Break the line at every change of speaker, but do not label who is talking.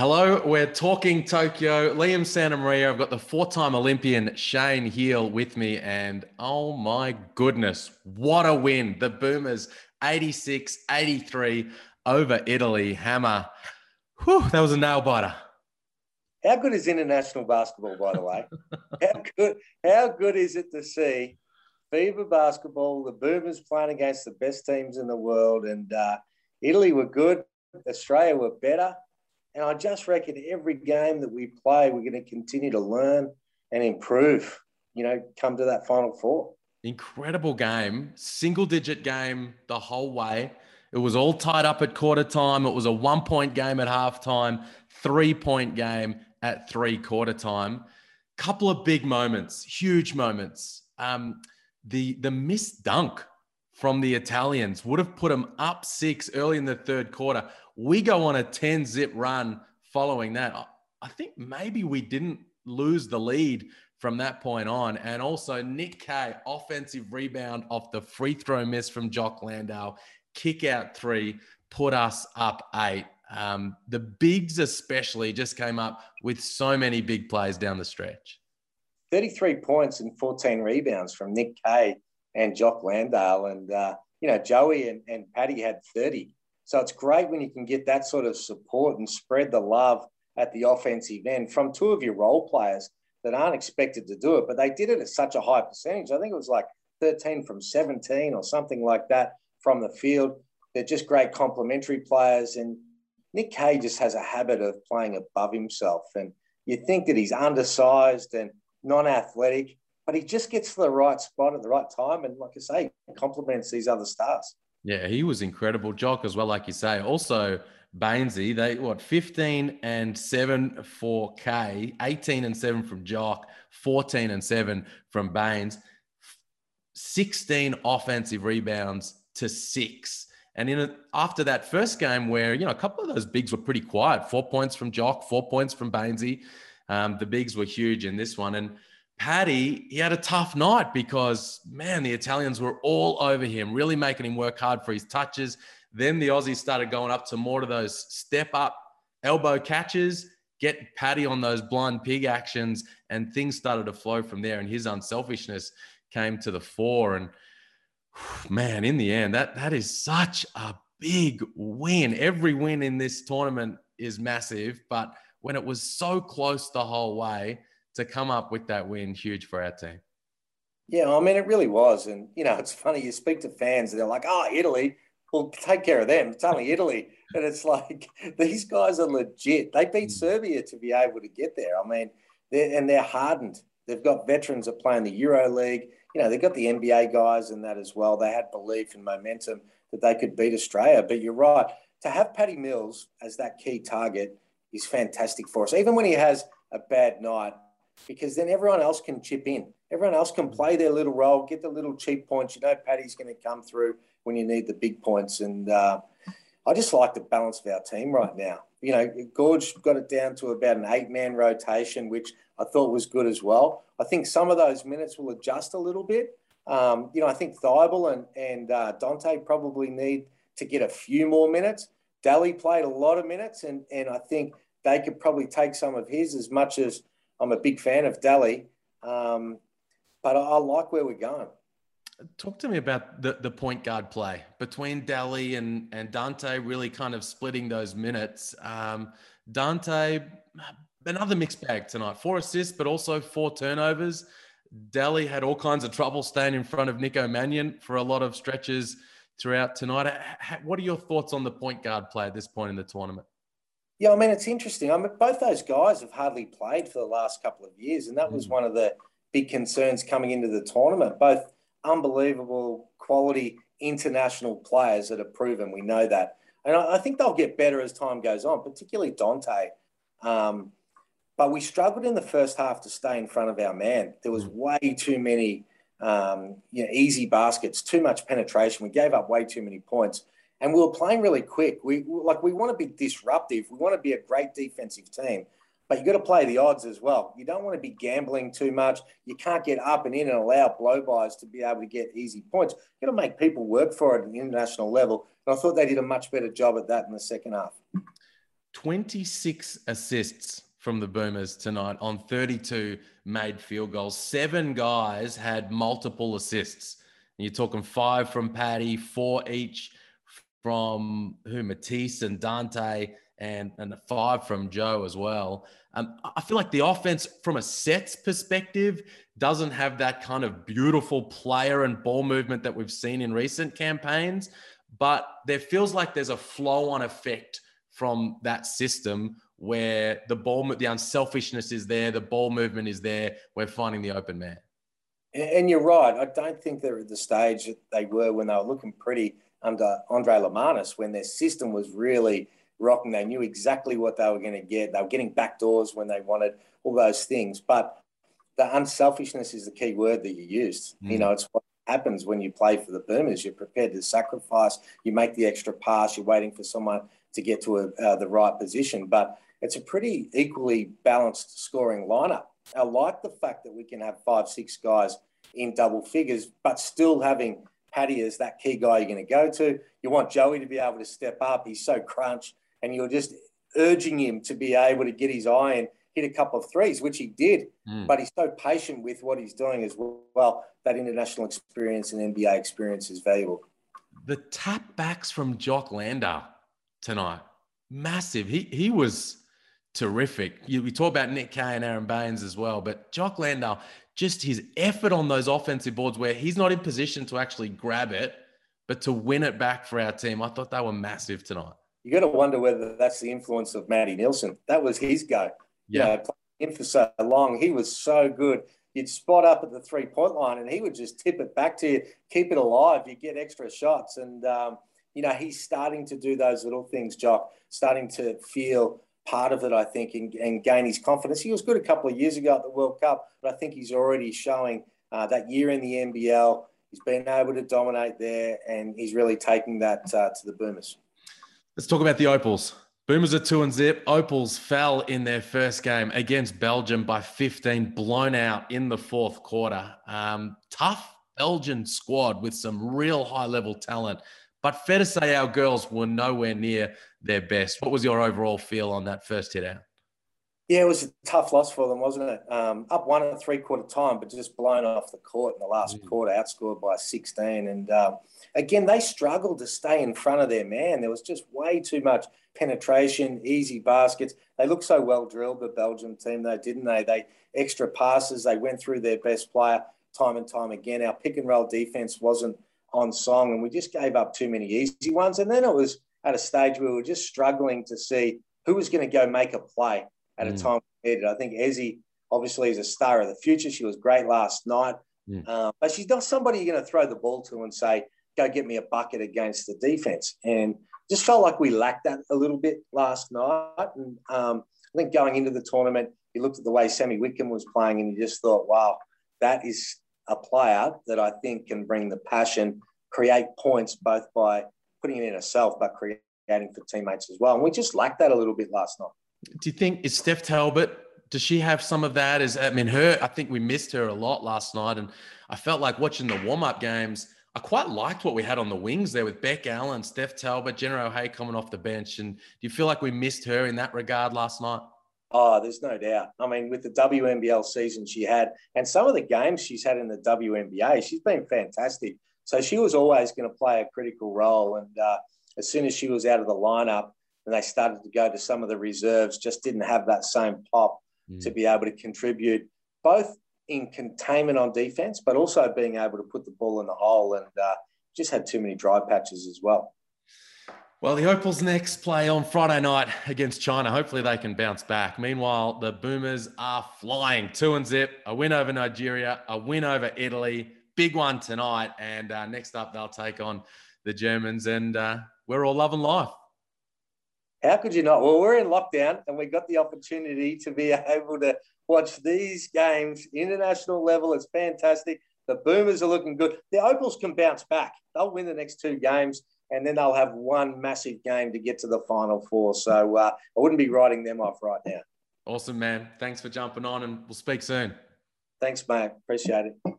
Hello, we're talking Tokyo. Liam Santamaria. I've got the four-time Olympian Shane Heal with me, and oh my goodness, what a win! The Boomers 86-83 over Italy. Hammer. Whew, that was a nail biter.
How good is international basketball, by the way? how good? How good is it to see FIBA basketball? The Boomers playing against the best teams in the world, and uh, Italy were good. Australia were better and I just reckon every game that we play, we're going to continue to learn and improve, you know, come to that final four.
Incredible game, single digit game the whole way. It was all tied up at quarter time. It was a one point game at halftime, three point game at three quarter time. Couple of big moments, huge moments. Um, the the missed dunk from the Italians would have put them up six early in the third quarter. We go on a 10 zip run following that. I think maybe we didn't lose the lead from that point on. And also, Nick Kay, offensive rebound off the free throw miss from Jock Landale, kick out three, put us up eight. Um, the bigs, especially, just came up with so many big plays down the stretch.
33 points and 14 rebounds from Nick Kay and Jock Landale. And, uh, you know, Joey and, and Paddy had 30. So it's great when you can get that sort of support and spread the love at the offensive end from two of your role players that aren't expected to do it, but they did it at such a high percentage. I think it was like 13 from 17 or something like that from the field. They're just great complementary players. And Nick Kay just has a habit of playing above himself. And you think that he's undersized and non athletic, but he just gets to the right spot at the right time. And like I say, complements these other stars.
Yeah, he was incredible. Jock as well, like you say. Also, Baynesy, they what 15 and 7 for Kay, 18 and 7 from Jock, 14 and 7 from Baynes, 16 offensive rebounds to six. And in a, after that first game, where you know a couple of those bigs were pretty quiet, four points from Jock, four points from Baynesy. Um, the bigs were huge in this one, and Paddy, he had a tough night because, man, the Italians were all over him, really making him work hard for his touches. Then the Aussies started going up to more of those step up elbow catches, get Paddy on those blind pig actions, and things started to flow from there. And his unselfishness came to the fore. And man, in the end, that that is such a big win. Every win in this tournament is massive, but when it was so close the whole way, to come up with that win, huge for our team.
Yeah, I mean, it really was. And, you know, it's funny, you speak to fans, and they're like, oh, Italy, well, take care of them. It's only Italy. And it's like, these guys are legit. They beat mm. Serbia to be able to get there. I mean, they're, and they're hardened. They've got veterans that play in the Euro League. You know, they've got the NBA guys in that as well. They had belief and momentum that they could beat Australia. But you're right. To have Patty Mills as that key target is fantastic for us. Even when he has a bad night, because then everyone else can chip in. Everyone else can play their little role, get the little cheap points. You know, Paddy's going to come through when you need the big points. And uh, I just like the balance of our team right now. You know, Goorj got it down to about an eight man rotation, which I thought was good as well. I think some of those minutes will adjust a little bit. Um, you know, I think Thybulle and, and uh, Dante probably need to get a few more minutes. Delly played a lot of minutes, and, and I think they could probably take some of his as much as I'm a big fan of Delly, um, but I, I, like where we're going.
Talk to me about the, the point guard play between Delly and, and Dante, really kind of splitting those minutes. Um, Dante, another mixed bag tonight. Four assists, but also four turnovers. Delly had all kinds of trouble staying in front of Nico Mannion for a lot of stretches throughout tonight. What are your thoughts on the point guard play at this point in the tournament?
Yeah, I mean, it's interesting. I mean, both those guys have hardly played for the last couple of years, and that was mm. one of the big concerns coming into the tournament. Both unbelievable quality international players that have proven we know that, and I think they'll get better as time goes on, particularly Dante. Um, but we struggled in the first half to stay in front of our man. There was mm. way too many um, you know, easy baskets, too much penetration. We gave up way too many points and we were playing really quick. We like we want to be disruptive. We want to be a great defensive team, but you got to play the odds as well. You don't want to be gambling too much. You can't get up and in and allow blow bys to be able to get easy points. You got to make people work for it at an international level. And I thought they did a much better job at that in the second half.
26 assists from the Boomers tonight on 32 made field goals. Seven guys had multiple assists. And you're talking five from Paddy, four each from who Matisse and Dante, and and five from Joe as well. Um, I feel like the offense, from a sets perspective, doesn't have that kind of beautiful player and ball movement that we've seen in recent campaigns. But there feels like there's a flow-on effect from that system where the ball, the unselfishness is there, the ball movement is there. We're finding the open man.
And you're right. I don't think they're at the stage that they were when they were looking pretty under Andrej Lemanis, when their system was really rocking. They knew exactly what they were going to get. They were getting backdoors when they wanted all those things. But the unselfishness is the key word that you used. Mm. You know, it's what happens when you play for the Boomers. You're prepared to sacrifice. You make the extra pass. You're waiting for someone to get to a, uh, the right position. But it's a pretty equally balanced scoring lineup. I like the fact that we can have five, six guys in double figures, but still having Paddy is that key guy you're going to go to. You want Joey to be able to step up. He's so crunched, and you're just urging him to be able to get his eye and hit a couple of threes, which he did. Mm. But he's so patient with what he's doing as well. That international experience and NBA experience is valuable.
The tap backs from Jock Landale tonight, massive. He he was terrific. You, we talk about Nick Kay and Aron Baynes as well, but Jock Landale, just his effort on those offensive boards where he's not in position to actually grab it, but to win it back for our team. I thought they were massive tonight.
You got to wonder whether that's the influence of Matty Nielsen. That was his go. Yeah. You know, in for so long, he was so good. You'd spot up at the three point line and he would just tip it back to you, keep it alive. You get extra shots. And, um, you know, he's starting to do those little things, Jock, starting to feel part of it, I think, and, and, gain his confidence. He was good a couple of years ago at the World Cup, but I think he's already showing uh, that year in the NBL. He's been able to dominate there, and he's really taking that uh, to the Boomers.
Let's talk about the Opals. Boomers are two and zip. Opals fell in their first game against Belgium by 15, blown out in the fourth quarter. Um, tough Belgian squad with some real high level talent. But fair to say, our girls were nowhere near their best. What was your overall feel on that first hit out?
Yeah, it was a tough loss for them, wasn't it? Um, up one at three quarter time, but just blown off the court in the last mm. quarter, outscored by 16. And um, again, they struggled to stay in front of their man. There was just way too much penetration, easy baskets. They looked so well drilled, the Belgium team, though, didn't they? They extra passes, they went through their best player time and time again. Our pick and roll defense wasn't on song, and we just gave up too many easy ones. And then it was at a stage where we were just struggling to see who was going to go make a play at mm. a time needed. I think Ezi obviously is a star of the future. She was great last night, mm. um, but she's not somebody you're going to throw the ball to and say, "Go get me a bucket against the defense." And just felt like we lacked that a little bit last night. And um, I think going into the tournament, you looked at the way Sammy Whitcomb was playing, and you just thought, "Wow, that is a player that I think can bring the passion, create points both by putting it in herself, but creating for teammates as well. And we just lacked that a little bit last night.
Do you think is Steph Talbot? Does she have some of that? Is I mean, her. I think we missed her a lot last night, and I felt like watching the warm up games. I quite liked what we had on the wings there with Bec Allen, Steph Talbot, Jenna O'Hea coming off the bench. And do you feel like we missed her in that regard last night?
Oh, there's no doubt. I mean, with the WNBL season she had, and some of the games she's had in the WNBA, she's been fantastic. So she was always going to play a critical role. And uh, as soon as she was out of the lineup and they started to go to some of the reserves, just didn't have that same pop mm. to be able to contribute both in containment on defense, but also being able to put the ball in the hole and uh, just had too many dry patches as well.
Well, the Opals next play on Friday night against China. Hopefully, they can bounce back. Meanwhile, the Boomers are flying two and zip. A win over Nigeria, a win over Italy. Big one tonight. And uh, next up, they'll take on the Germans. And uh, we're all loving life.
How could you not? Well, we're in lockdown and we got the opportunity to be able to watch these games international level. It's fantastic. The Boomers are looking good. The Opals can bounce back. They'll win the next two games and then they'll have one massive game to get to the final four. So uh, I wouldn't be writing them off right now.
Awesome, man. Thanks for jumping on, and we'll speak soon.
Thanks, mate. Appreciate it.